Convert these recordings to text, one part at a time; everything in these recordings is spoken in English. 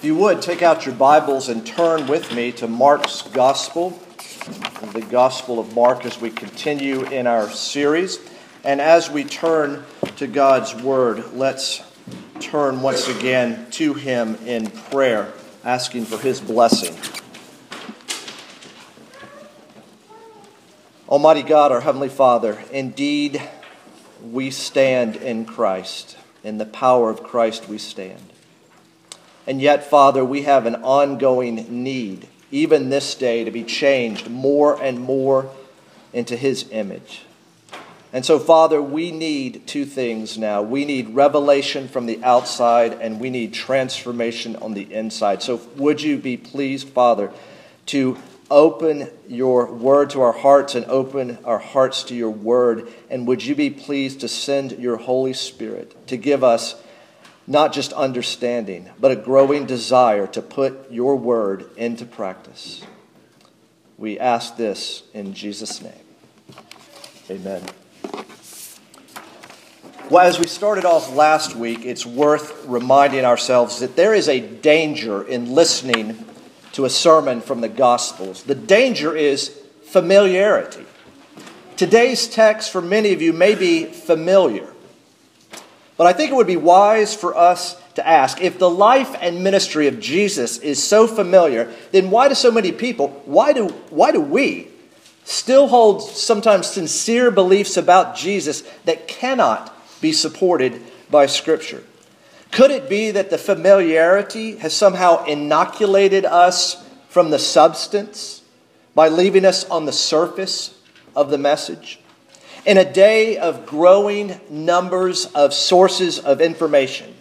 If you would, take out your Bibles and turn with me to Mark's Gospel, the Gospel of Mark, as we continue in our series. And as we turn to God's Word, let's turn once again to Him in prayer, asking for His blessing. Almighty God, our Heavenly Father, indeed we stand in Christ. In the power of Christ we stand. And yet, Father, we have an ongoing need, even this day, to be changed more and more into His image. And so, Father, we need two things now. We need revelation from the outside, and we need transformation on the inside. So, would you be pleased, Father, to open your word to our hearts and open our hearts to your word? And would you be pleased to send your Holy Spirit to give us not just understanding, but a growing desire to put your word into practice. We ask this in Jesus' name. Amen. Well, as we started off last week, it's worth reminding ourselves that there is a danger in listening to a sermon from the Gospels. The danger is familiarity. Today's text, for many of you, may be familiar. But I think it would be wise for us to ask if the life and ministry of Jesus is so familiar, then why do so many people, why do, why do we still hold sometimes sincere beliefs about Jesus that cannot be supported by Scripture? Could it be that the familiarity has somehow inoculated us from the substance by leaving us on the surface of the message? In a day of growing numbers of sources of information,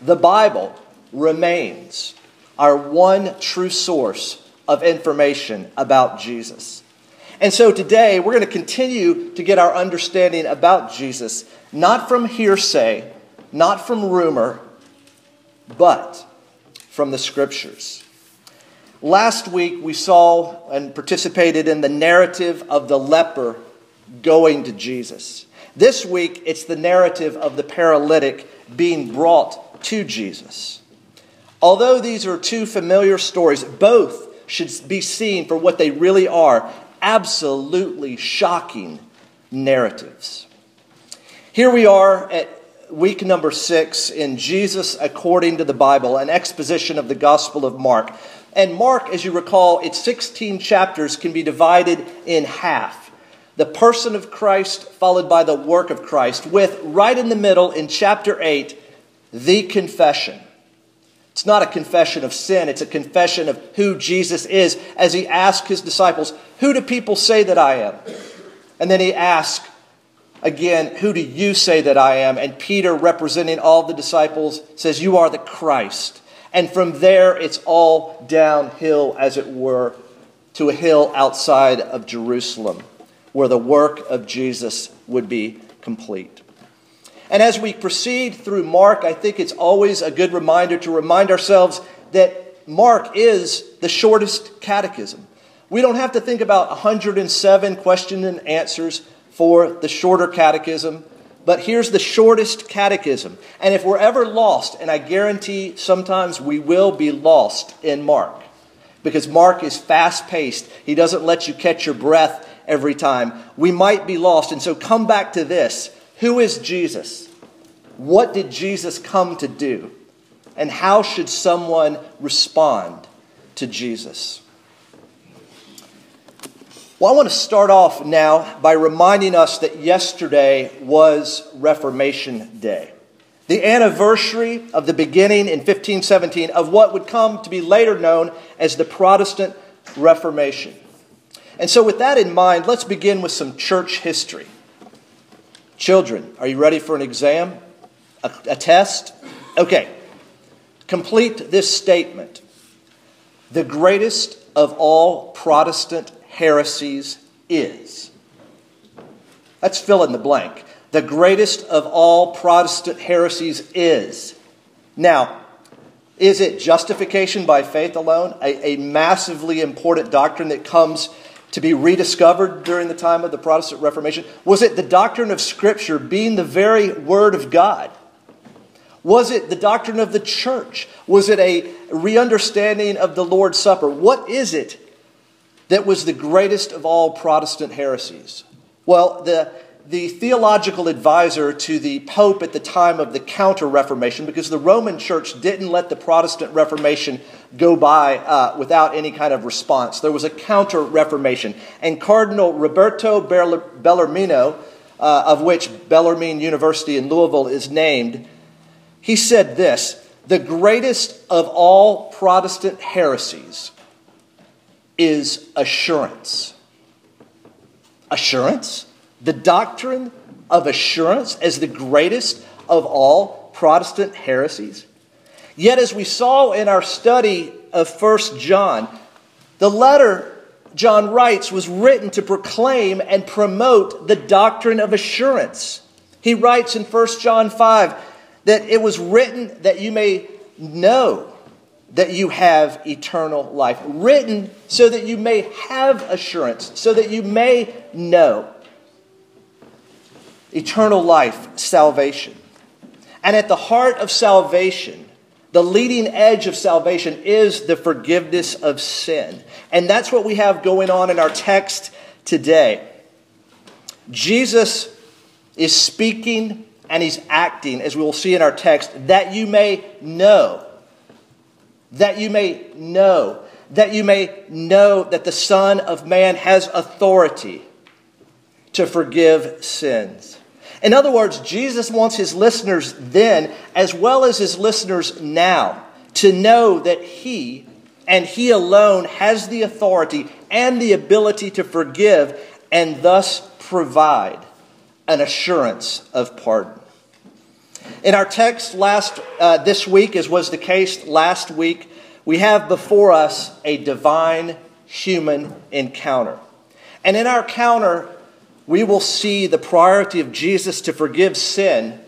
the Bible remains our one true source of information about Jesus. And so today we're going to continue to get our understanding about Jesus, not from hearsay, not from rumor, but from the scriptures. Last week we saw and participated in the narrative of the leper going to Jesus. This week, it's the narrative of the paralytic being brought to Jesus. Although these are two familiar stories, both should be seen for what they really are absolutely shocking narratives. Here we are at week number six in Jesus according to the Bible, an exposition of the Gospel of Mark. And Mark, as you recall, its 16 chapters can be divided in half the person of Christ followed by the work of Christ, with right in the middle in chapter 8, the confession. It's not a confession of sin, it's a confession of who Jesus is as he asks his disciples, Who do people say that I am? And then he asks again, Who do you say that I am? And Peter, representing all the disciples, says, You are the Christ. And from there, it's all downhill, as it were, to a hill outside of Jerusalem where the work of Jesus would be complete. And as we proceed through Mark, I think it's always a good reminder to remind ourselves that Mark is the shortest catechism. We don't have to think about 107 questions and answers for the shorter catechism, but here's the shortest catechism. And if we're ever lost, and I guarantee sometimes we will be lost in Mark, because Mark is fast paced, he doesn't let you catch your breath every time, we might be lost. And so come back to this Who is Jesus? What did Jesus come to do? And how should someone respond to Jesus? Well, I want to start off now by reminding us that yesterday was Reformation Day, the anniversary of the beginning in 1517 of what would come to be later known as the Protestant Reformation. And so, with that in mind, let's begin with some church history. Children, are you ready for an exam? A, a test? Okay. Complete this statement. The greatest of all Protestant heresies is. Let's fill in the blank. The greatest of all Protestant heresies is. Now, is it justification by faith alone? A, a massively important doctrine that comes to be rediscovered during the time of the Protestant Reformation? Was it the doctrine of Scripture being the very Word of God? Was it the doctrine of the church? Was it a re-understanding of the Lord's Supper? What is it that was the greatest of all Protestant heresies? Well, the, the theological advisor to the Pope at the time of the Counter Reformation, because the Roman Church didn't let the Protestant Reformation go by uh, without any kind of response. There was a Counter Reformation. And Cardinal Roberto Bellarmino, uh, of which Bellarmine University in Louisville is named, he said this The greatest of all Protestant heresies is assurance. Assurance? The doctrine of assurance as the greatest of all Protestant heresies? Yet, as we saw in our study of 1 John, the letter John writes was written to proclaim and promote the doctrine of assurance. He writes in 1 John 5 that it was written that you may know that you have eternal life. Written so that you may have assurance, so that you may know eternal life, salvation. And at the heart of salvation, the leading edge of salvation is the forgiveness of sin. And that's what we have going on in our text today. Jesus is speaking and he's acting, as we will see in our text, that you may know. That you may know. That you may know that the Son of Man has authority to forgive sins. In other words, Jesus wants his listeners then, as well as his listeners now, to know that he and he alone has the authority and the ability to forgive and thus provide an assurance of pardon. In our text last uh, this week, as was the case last week, we have before us a divine human encounter. And in our encounter, we will see the priority of Jesus to forgive sin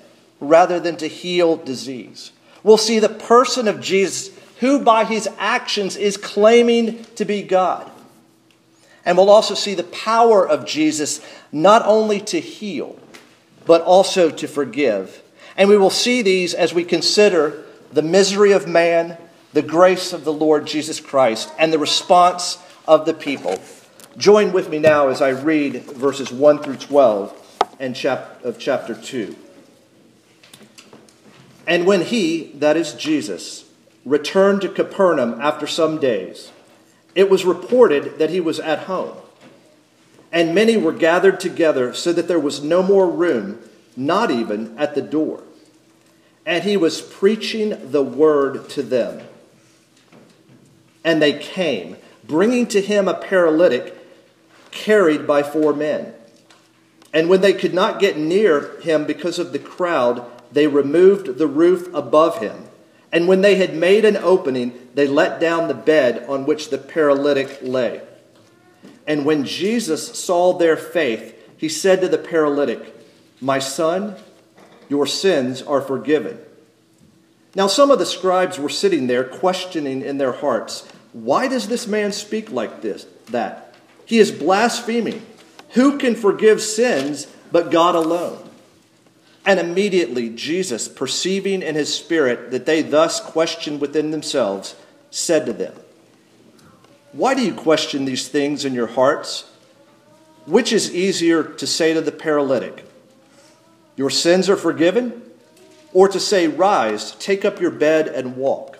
rather than to heal disease. We'll see the person of Jesus who by his actions is claiming to be God. And we'll also see the power of Jesus not only to heal, but also to forgive. And we will see these as we consider the misery of man, the grace of the Lord Jesus Christ, and the response of the people. Join with me now as I read verses 1 through 12 and chap- of chapter 2. And when he, that is Jesus, returned to Capernaum after some days, it was reported that he was at home. And many were gathered together so that there was no more room, not even at the door. And he was preaching the word to them. And they came, bringing to him a paralytic carried by four men. And when they could not get near him because of the crowd, they removed the roof above him. And when they had made an opening, they let down the bed on which the paralytic lay. And when Jesus saw their faith, he said to the paralytic, My son, your sins are forgiven. Now, some of the scribes were sitting there, questioning in their hearts, Why does this man speak like this, that? He is blaspheming. Who can forgive sins but God alone? And immediately Jesus, perceiving in his spirit that they thus questioned within themselves, said to them, Why do you question these things in your hearts? Which is easier to say to the paralytic, Your sins are forgiven? Or to say, Rise, take up your bed and walk?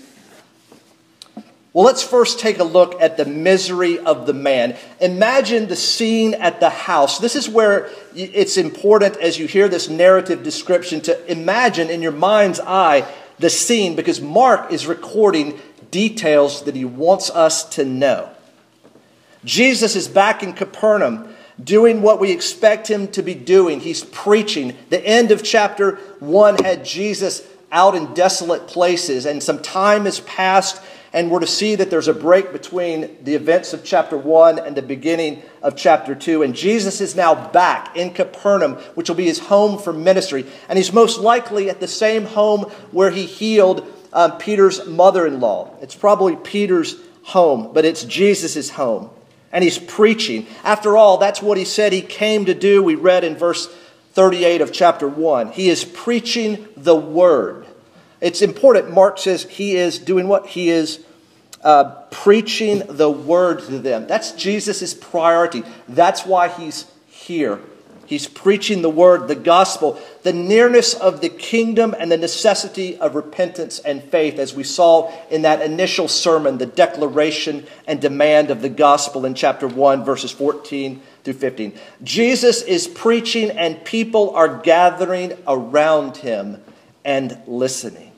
Well, let's first take a look at the misery of the man. Imagine the scene at the house. This is where it's important as you hear this narrative description to imagine in your mind's eye the scene because Mark is recording details that he wants us to know. Jesus is back in Capernaum doing what we expect him to be doing. He's preaching. The end of chapter 1 had Jesus out in desolate places, and some time has passed And we're to see that there's a break between the events of chapter 1 and the beginning of chapter 2. And Jesus is now back in Capernaum, which will be his home for ministry. And he's most likely at the same home where he healed um, Peter's mother in law. It's probably Peter's home, but it's Jesus' home. And he's preaching. After all, that's what he said he came to do. We read in verse 38 of chapter 1. He is preaching the word. It's important. Mark says he is doing what? He is uh, preaching the word to them. That's Jesus' priority. That's why he's here. He's preaching the word, the gospel, the nearness of the kingdom, and the necessity of repentance and faith, as we saw in that initial sermon, the declaration and demand of the gospel in chapter 1, verses 14 through 15. Jesus is preaching, and people are gathering around him and listening.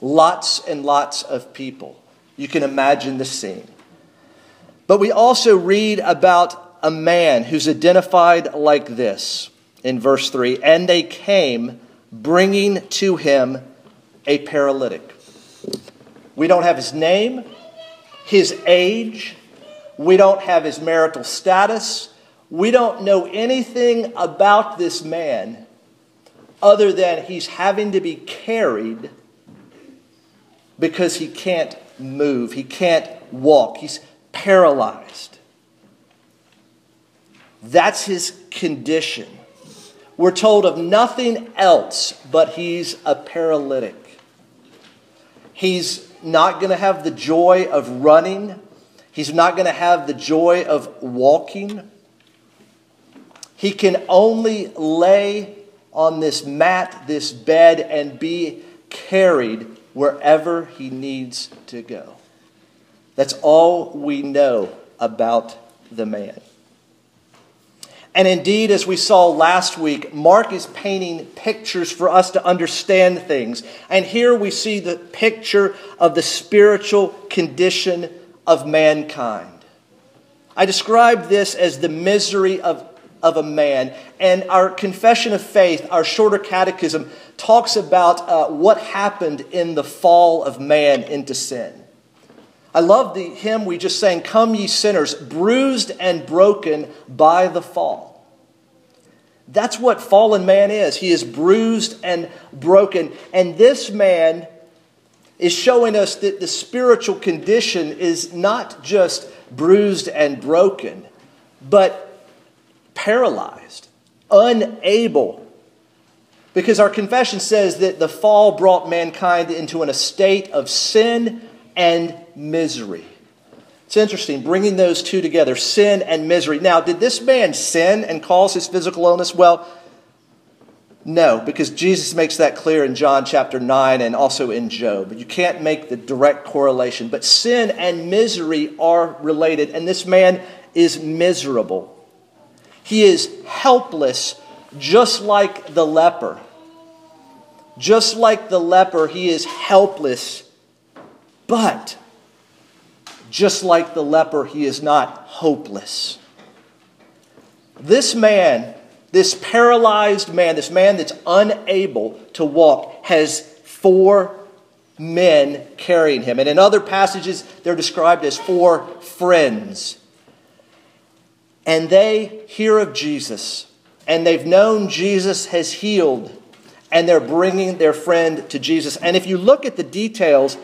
Lots and lots of people. You can imagine the scene. But we also read about a man who's identified like this in verse 3 And they came bringing to him a paralytic. We don't have his name, his age, we don't have his marital status, we don't know anything about this man other than he's having to be carried because he can't move, he can't walk, he's paralyzed. That's his condition. We're told of nothing else but he's a paralytic. He's not going to have the joy of running. He's not going to have the joy of walking. He can only lay on this mat, this bed, and be carried wherever he needs to go. That's all we know about the man. And indeed, as we saw last week, Mark is painting pictures for us to understand things. And here we see the picture of the spiritual condition of mankind. I describe this as the misery of, of a man. And our confession of faith, our shorter catechism, talks about uh, what happened in the fall of man into sin. I love the hymn we just sang, Come Ye Sinners, bruised and broken by the fall. That's what fallen man is. He is bruised and broken. And this man is showing us that the spiritual condition is not just bruised and broken, but paralyzed, unable because our confession says that the fall brought mankind into an estate of sin and misery. It's interesting bringing those two together sin and misery. Now, did this man sin and cause his physical illness? Well, no, because Jesus makes that clear in John chapter 9 and also in Job. You can't make the direct correlation. But sin and misery are related, and this man is miserable. He is helpless, just like the leper. Just like the leper, he is helpless. But, just like the leper, he is not hopeless. This man, this paralyzed man, this man that's unable to walk, has four men carrying him. And in other passages, they're described as four friends. And they hear of Jesus, and they've known Jesus has healed and they're bringing their friend to Jesus. And if you look at the details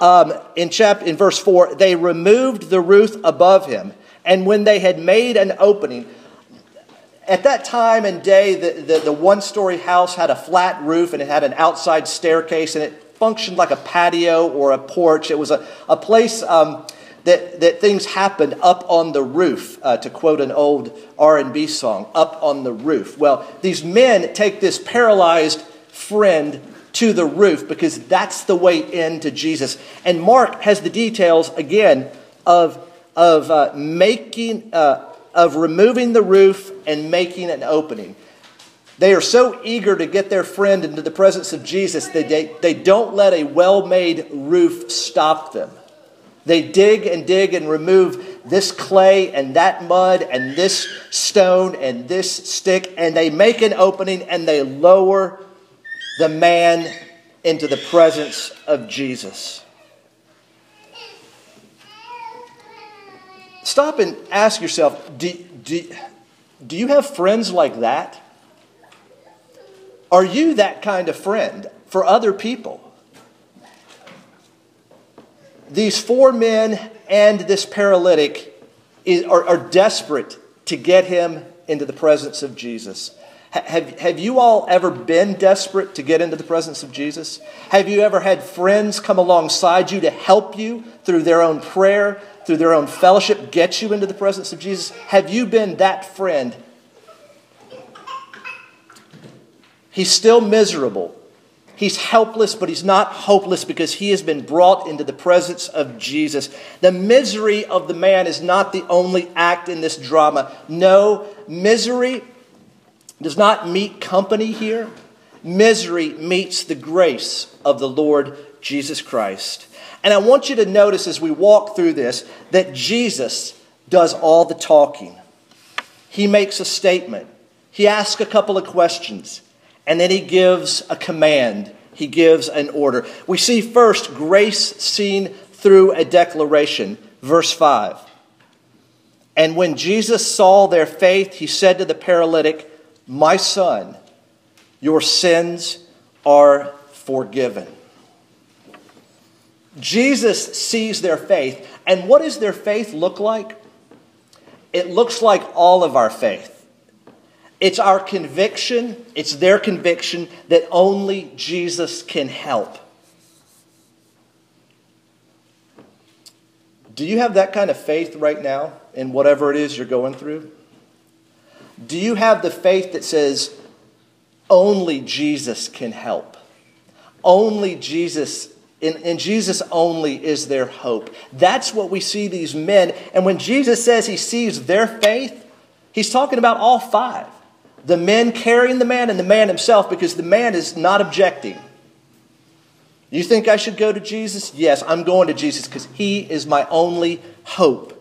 um, in, chapter, in verse 4, they removed the roof above him. And when they had made an opening, at that time and day, the, the, the one story house had a flat roof and it had an outside staircase and it functioned like a patio or a porch. It was a, a place. Um, that, that things happened up on the roof, uh, to quote an old R&B song, up on the roof. Well, these men take this paralyzed friend to the roof because that's the way into Jesus. And Mark has the details, again, of, of uh, making, uh, of removing the roof and making an opening. They are so eager to get their friend into the presence of Jesus that they, they don't let a well made roof stop them. They dig and dig and remove this clay and that mud and this stone and this stick, and they make an opening and they lower the man into the presence of Jesus. Stop and ask yourself do, do, do you have friends like that? Are you that kind of friend for other people? These four men and this paralytic is, are, are desperate to get him into the presence of Jesus. Have, have you all ever been desperate to get into the presence of Jesus? Have you ever had friends come alongside you to help you through their own prayer, through their own fellowship, get you into the presence of Jesus? Have you been that friend? He's still miserable. He's helpless, but he's not hopeless because he has been brought into the presence of Jesus. The misery of the man is not the only act in this drama. No, misery does not meet company here. Misery meets the grace of the Lord Jesus Christ. And I want you to notice as we walk through this that Jesus does all the talking. He makes a statement, he asks a couple of questions, and then he gives a command. He gives an order. We see first grace seen through a declaration. Verse 5. And when Jesus saw their faith, he said to the paralytic, my son, your sins are forgiven. Jesus sees their faith. And what does their faith look like? It looks like all of our faith. It's our conviction, it's their conviction that only Jesus can help. Do you have that kind of faith right now in whatever it is you're going through? Do you have the faith that says, only Jesus can help? Only Jesus, in, in Jesus only is there hope. That's what we see these men. And when Jesus says he sees their faith, he's talking about all five the men carrying the man and the man himself because the man is not objecting. You think I should go to Jesus? Yes, I'm going to Jesus because he is my only hope.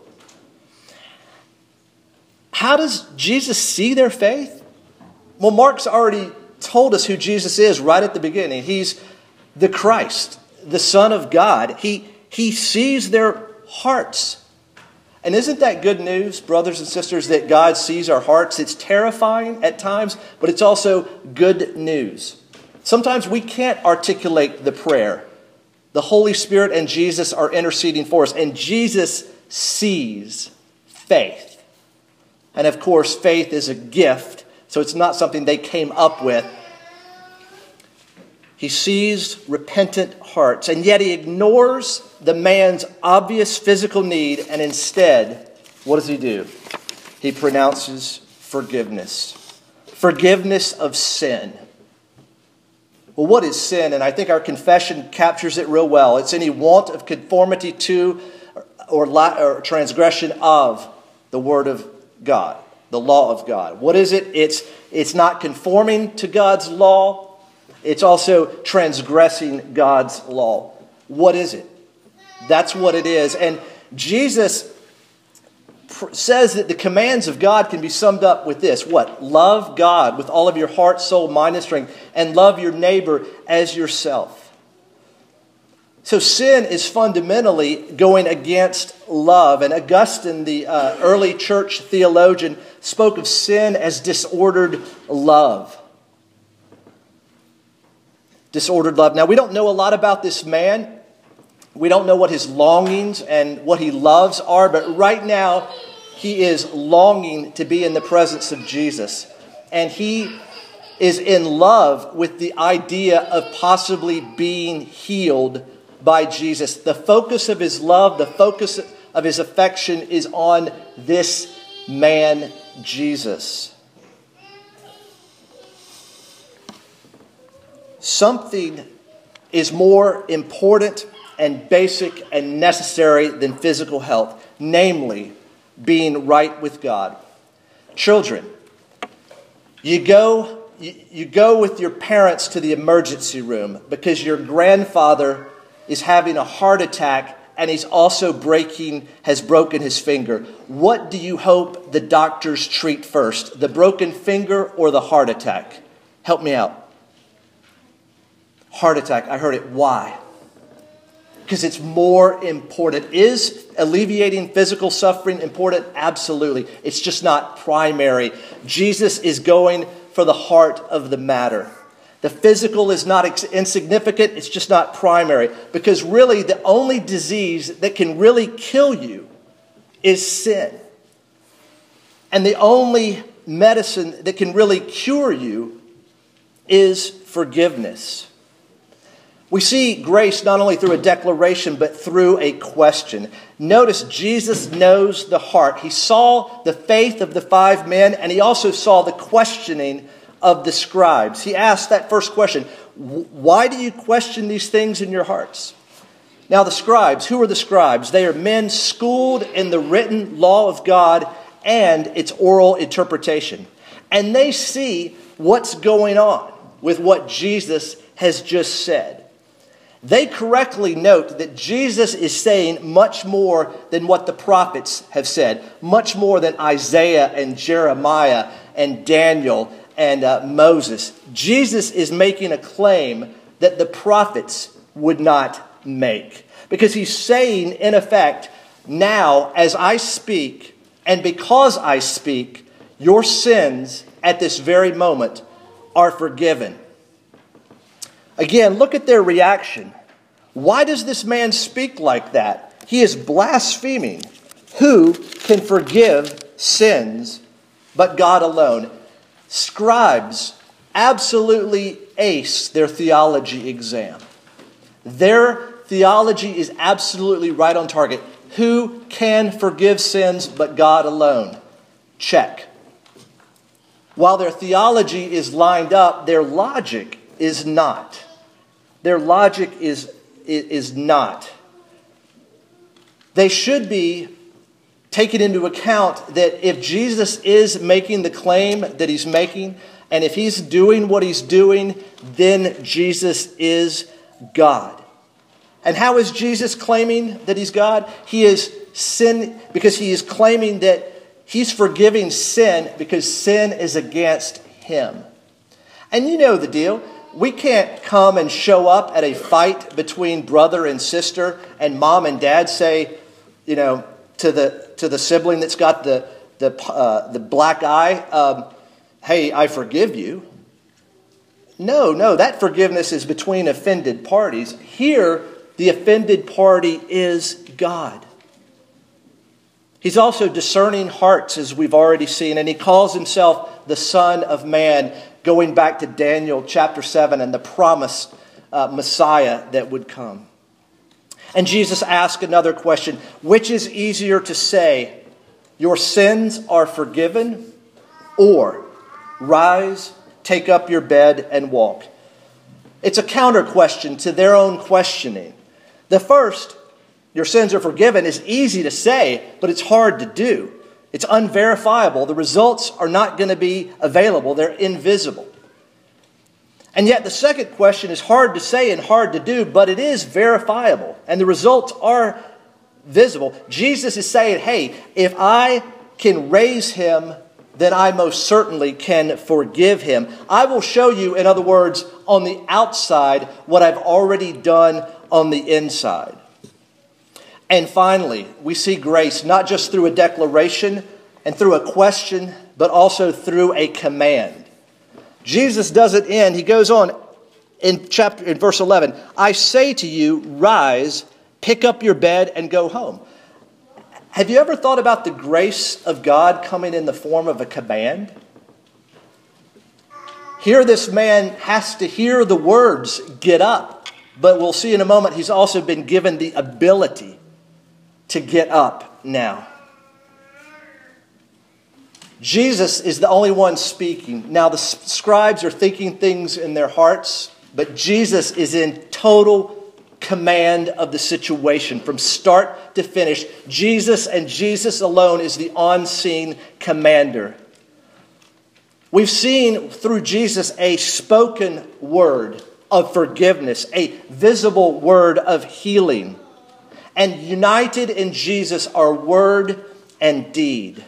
How does Jesus see their faith? Well, Mark's already told us who Jesus is right at the beginning. He's the Christ, the Son of God. He, he sees their hearts. And isn't that good news, brothers and sisters, that God sees our hearts? It's terrifying at times, but it's also good news. Sometimes we can't articulate the prayer. The Holy Spirit and Jesus are interceding for us, and Jesus sees faith. And of course, faith is a gift, so it's not something they came up with. He sees repentant hearts, and yet he ignores the man's obvious physical need, and instead, what does he do? He pronounces forgiveness forgiveness of sin. Well, what is sin? And I think our confession captures it real well. It's any want of conformity to or, or transgression of the Word of God, the law of God. What is it? It's, it's not conforming to God's law, it's also transgressing God's law. What is it? That's what it is. And Jesus says that the commands of God can be summed up with this what? Love God with all of your heart, soul, mind, and strength, and love your neighbor as yourself. So sin is fundamentally going against love. And Augustine, the uh, early church theologian, spoke of sin as disordered love. Disordered love. Now, we don't know a lot about this man. We don't know what his longings and what he loves are, but right now, he is longing to be in the presence of Jesus. And he is in love with the idea of possibly being healed by Jesus. The focus of his love, the focus of his affection is on this man, Jesus. Something is more important and basic and necessary than physical health, namely being right with God. Children, you go, you, go with your parents to the emergency room because your grandfather is having a heart attack and he's also breaking has broken his finger what do you hope the doctors treat first the broken finger or the heart attack help me out heart attack i heard it why because it's more important. Is alleviating physical suffering important? Absolutely. It's just not primary. Jesus is going for the heart of the matter. The physical is not insignificant, it's just not primary. Because really, the only disease that can really kill you is sin. And the only medicine that can really cure you is forgiveness. We see grace not only through a declaration, but through a question. Notice Jesus knows the heart. He saw the faith of the five men, and he also saw the questioning of the scribes. He asked that first question Why do you question these things in your hearts? Now, the scribes, who are the scribes? They are men schooled in the written law of God and its oral interpretation. And they see what's going on with what Jesus has just said they correctly note that Jesus is saying much more than what the prophets have said, much more than Isaiah and Jeremiah and Daniel and uh, Moses. Jesus is making a claim that the prophets would not make. Because he's saying, in effect, now as I speak, and because I speak, your sins at this very moment are forgiven. Again, look at their reaction. Why does this man speak like that? He is blaspheming. Who can forgive sins but God alone? Scribes absolutely ace their theology exam. Their theology is absolutely right on target. Who can forgive sins but God alone? Check. While their theology is lined up, their logic is not. Their logic is is not. They should be taken into account that if Jesus is making the claim that he's making, and if he's doing what he's doing, then Jesus is God. And how is Jesus claiming that he's God? He is sin because he is claiming that he's forgiving sin because sin is against him. And you know the deal we can't come and show up at a fight between brother and sister and mom and dad say, you know, to the, to the sibling that's got the, the, uh, the black eye, um, hey, I forgive you. No, no, that forgiveness is between offended parties. Here, the offended party is God. He's also discerning hearts, as we've already seen, and he calls himself the Son of Man going back to Daniel chapter 7 and the promised uh, Messiah that would come. And Jesus asked another question which is easier to say, Your sins are forgiven, or rise, take up your bed, and walk? It's a counter question to their own questioning. The first, your sins are forgiven, is easy to say, but it's hard to do. It's unverifiable. The results are not going to be available, they're invisible. And yet, the second question is hard to say and hard to do, but it is verifiable, and the results are visible. Jesus is saying, hey, if I can raise him, then I most certainly can forgive him. I will show you, in other words, on the outside, what I've already done on the inside. And finally, we see grace not just through a declaration and through a question, but also through a command. Jesus doesn't end. He goes on in chapter in verse 11, I say to you, rise, pick up your bed and go home. Have you ever thought about the grace of God coming in the form of a command? Here, this man has to hear the words, get up. But we'll see in a moment, he's also been given the ability to get up now. Jesus is the only one speaking. Now, the scribes are thinking things in their hearts, but Jesus is in total command of the situation from start to finish. Jesus and Jesus alone is the on scene commander. We've seen through Jesus a spoken word of forgiveness, a visible word of healing and united in Jesus are word and deed.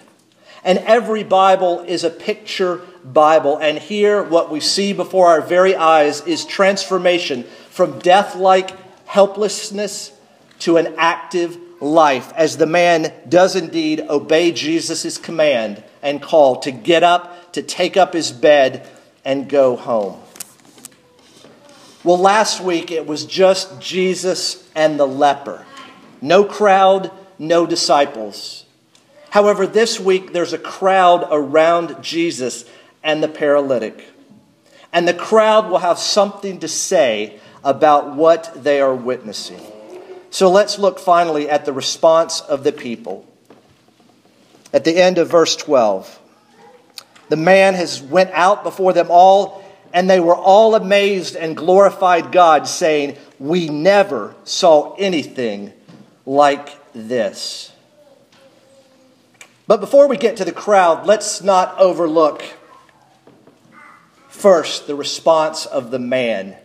And every Bible is a picture Bible. And here, what we see before our very eyes is transformation from death like helplessness to an active life as the man does indeed obey Jesus' command and call to get up, to take up his bed, and go home. Well, last week it was just Jesus and the leper. No crowd, no disciples. However, this week there's a crowd around Jesus and the paralytic. And the crowd will have something to say about what they are witnessing. So let's look finally at the response of the people. At the end of verse 12, the man has went out before them all, and they were all amazed and glorified God, saying, We never saw anything like this. But before we get to the crowd, let's not overlook first the response of the man.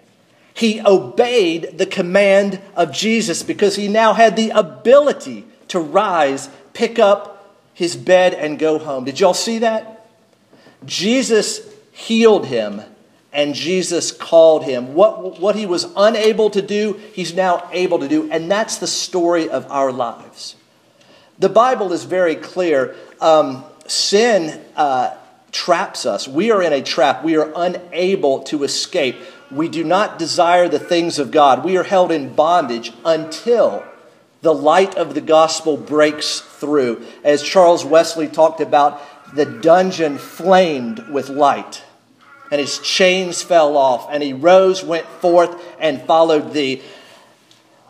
He obeyed the command of Jesus because he now had the ability to rise, pick up his bed, and go home. Did y'all see that? Jesus healed him and Jesus called him. What, what he was unable to do, he's now able to do. And that's the story of our lives. The Bible is very clear. Um, sin uh, traps us. We are in a trap. We are unable to escape. We do not desire the things of God. We are held in bondage until the light of the gospel breaks through. As Charles Wesley talked about, the dungeon flamed with light, and his chains fell off, and he rose, went forth, and followed thee.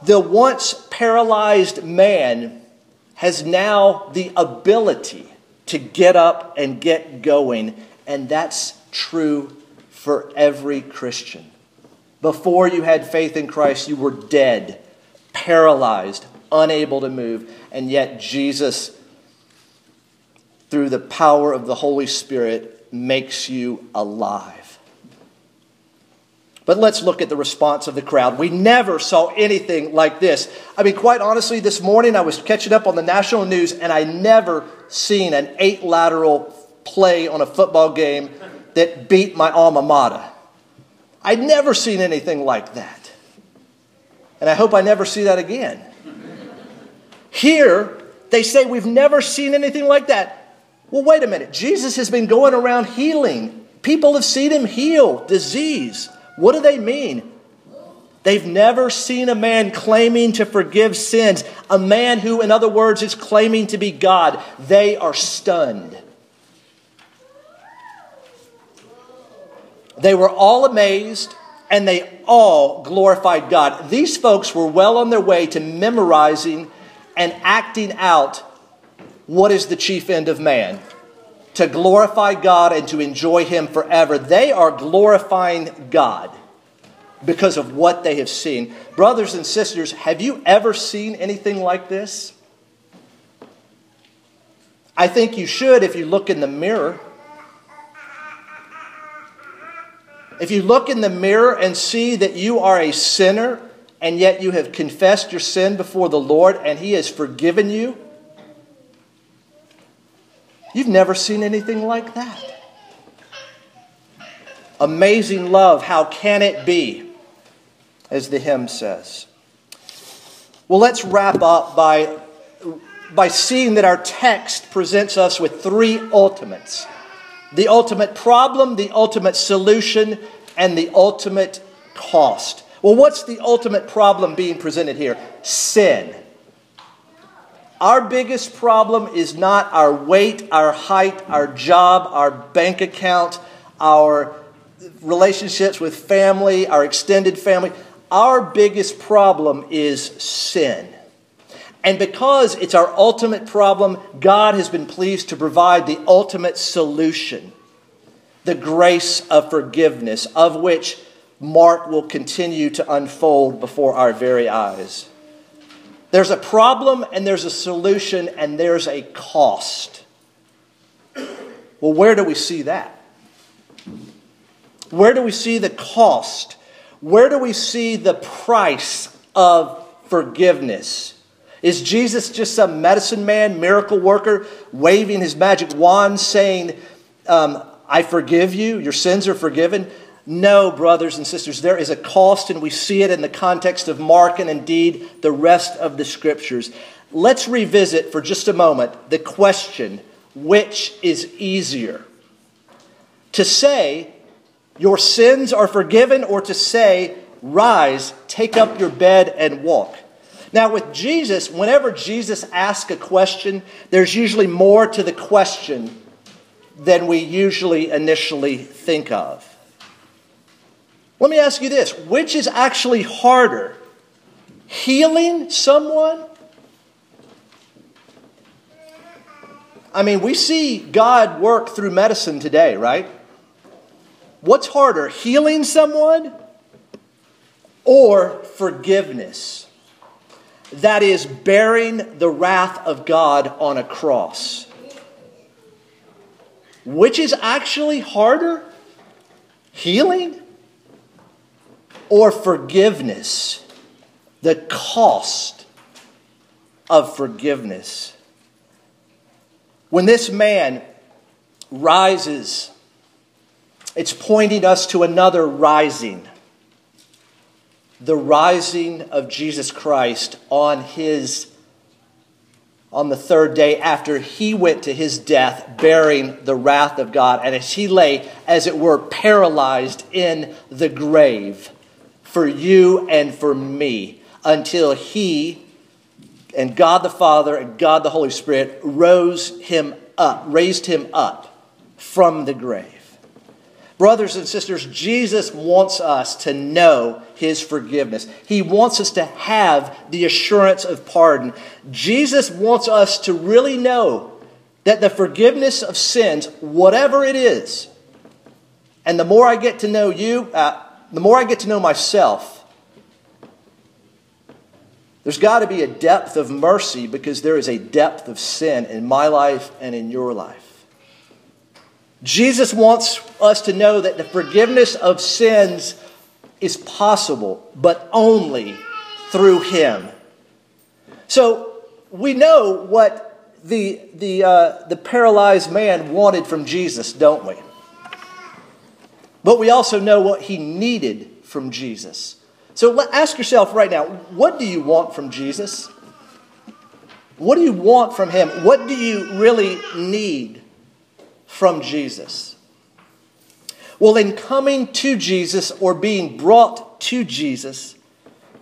The once paralyzed man has now the ability to get up and get going, and that's true for every Christian. Before you had faith in Christ, you were dead, paralyzed, unable to move, and yet Jesus, through the power of the Holy Spirit, makes you alive. But let's look at the response of the crowd. We never saw anything like this. I mean, quite honestly, this morning I was catching up on the national news and I never seen an eight lateral play on a football game that beat my alma mater. I'd never seen anything like that. And I hope I never see that again. Here, they say we've never seen anything like that. Well, wait a minute. Jesus has been going around healing. People have seen him heal disease. What do they mean? They've never seen a man claiming to forgive sins, a man who, in other words, is claiming to be God. They are stunned. They were all amazed and they all glorified God. These folks were well on their way to memorizing and acting out what is the chief end of man to glorify God and to enjoy Him forever. They are glorifying God because of what they have seen. Brothers and sisters, have you ever seen anything like this? I think you should if you look in the mirror. If you look in the mirror and see that you are a sinner and yet you have confessed your sin before the Lord and He has forgiven you, You've never seen anything like that. Amazing love, how can it be? As the hymn says. Well, let's wrap up by, by seeing that our text presents us with three ultimates the ultimate problem, the ultimate solution, and the ultimate cost. Well, what's the ultimate problem being presented here? Sin. Our biggest problem is not our weight, our height, our job, our bank account, our relationships with family, our extended family. Our biggest problem is sin. And because it's our ultimate problem, God has been pleased to provide the ultimate solution the grace of forgiveness, of which Mark will continue to unfold before our very eyes. There's a problem and there's a solution and there's a cost. Well, where do we see that? Where do we see the cost? Where do we see the price of forgiveness? Is Jesus just some medicine man, miracle worker, waving his magic wand saying, um, I forgive you, your sins are forgiven? No, brothers and sisters, there is a cost, and we see it in the context of Mark and indeed the rest of the scriptures. Let's revisit for just a moment the question which is easier? To say, your sins are forgiven, or to say, rise, take up your bed, and walk. Now, with Jesus, whenever Jesus asks a question, there's usually more to the question than we usually initially think of. Let me ask you this which is actually harder? Healing someone? I mean, we see God work through medicine today, right? What's harder, healing someone or forgiveness? That is bearing the wrath of God on a cross. Which is actually harder? Healing or forgiveness? The cost of forgiveness. When this man rises, it's pointing us to another rising the rising of Jesus Christ on his on the third day after he went to his death bearing the wrath of God and as he lay as it were paralyzed in the grave for you and for me until he and God the Father and God the Holy Spirit rose him up raised him up from the grave Brothers and sisters, Jesus wants us to know his forgiveness. He wants us to have the assurance of pardon. Jesus wants us to really know that the forgiveness of sins, whatever it is, and the more I get to know you, uh, the more I get to know myself, there's got to be a depth of mercy because there is a depth of sin in my life and in your life. Jesus wants us to know that the forgiveness of sins is possible, but only through Him. So we know what the, the, uh, the paralyzed man wanted from Jesus, don't we? But we also know what he needed from Jesus. So ask yourself right now what do you want from Jesus? What do you want from him? What do you really need from Jesus? Well, in coming to Jesus or being brought to Jesus,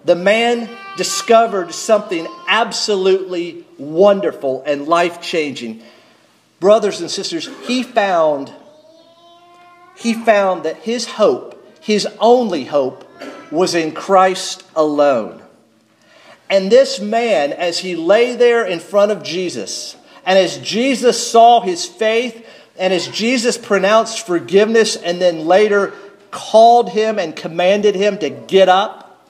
the man discovered something absolutely wonderful and life changing. Brothers and sisters, he found, he found that his hope, his only hope, was in Christ alone. And this man, as he lay there in front of Jesus, and as Jesus saw his faith, and as Jesus pronounced forgiveness and then later called him and commanded him to get up,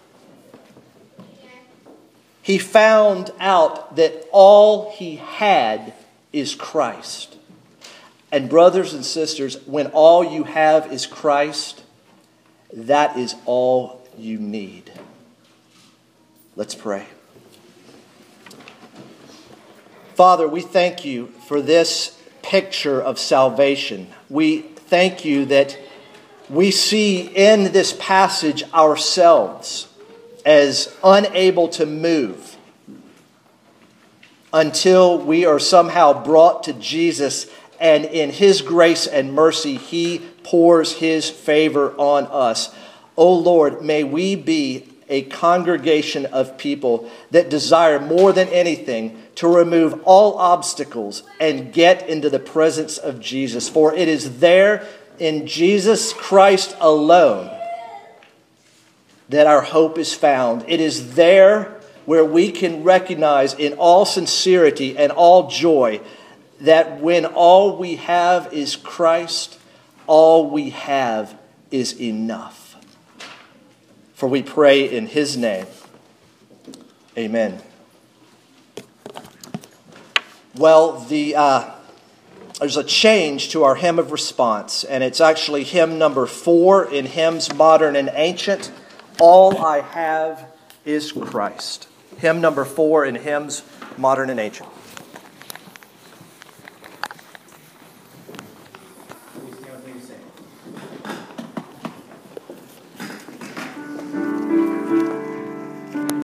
he found out that all he had is Christ. And, brothers and sisters, when all you have is Christ, that is all you need. Let's pray. Father, we thank you for this picture of salvation. We thank you that we see in this passage ourselves as unable to move until we are somehow brought to Jesus, and in His grace and mercy, He pours His favor on us. O Lord, may we be a congregation of people that desire more than anything to remove all obstacles and get into the presence of Jesus. For it is there in Jesus Christ alone that our hope is found. It is there where we can recognize in all sincerity and all joy that when all we have is Christ, all we have is enough. For we pray in His name. Amen. Well, the, uh, there's a change to our hymn of response, and it's actually hymn number four in Hymns Modern and Ancient. All I have is Christ. Hymn number four in Hymns Modern and Ancient.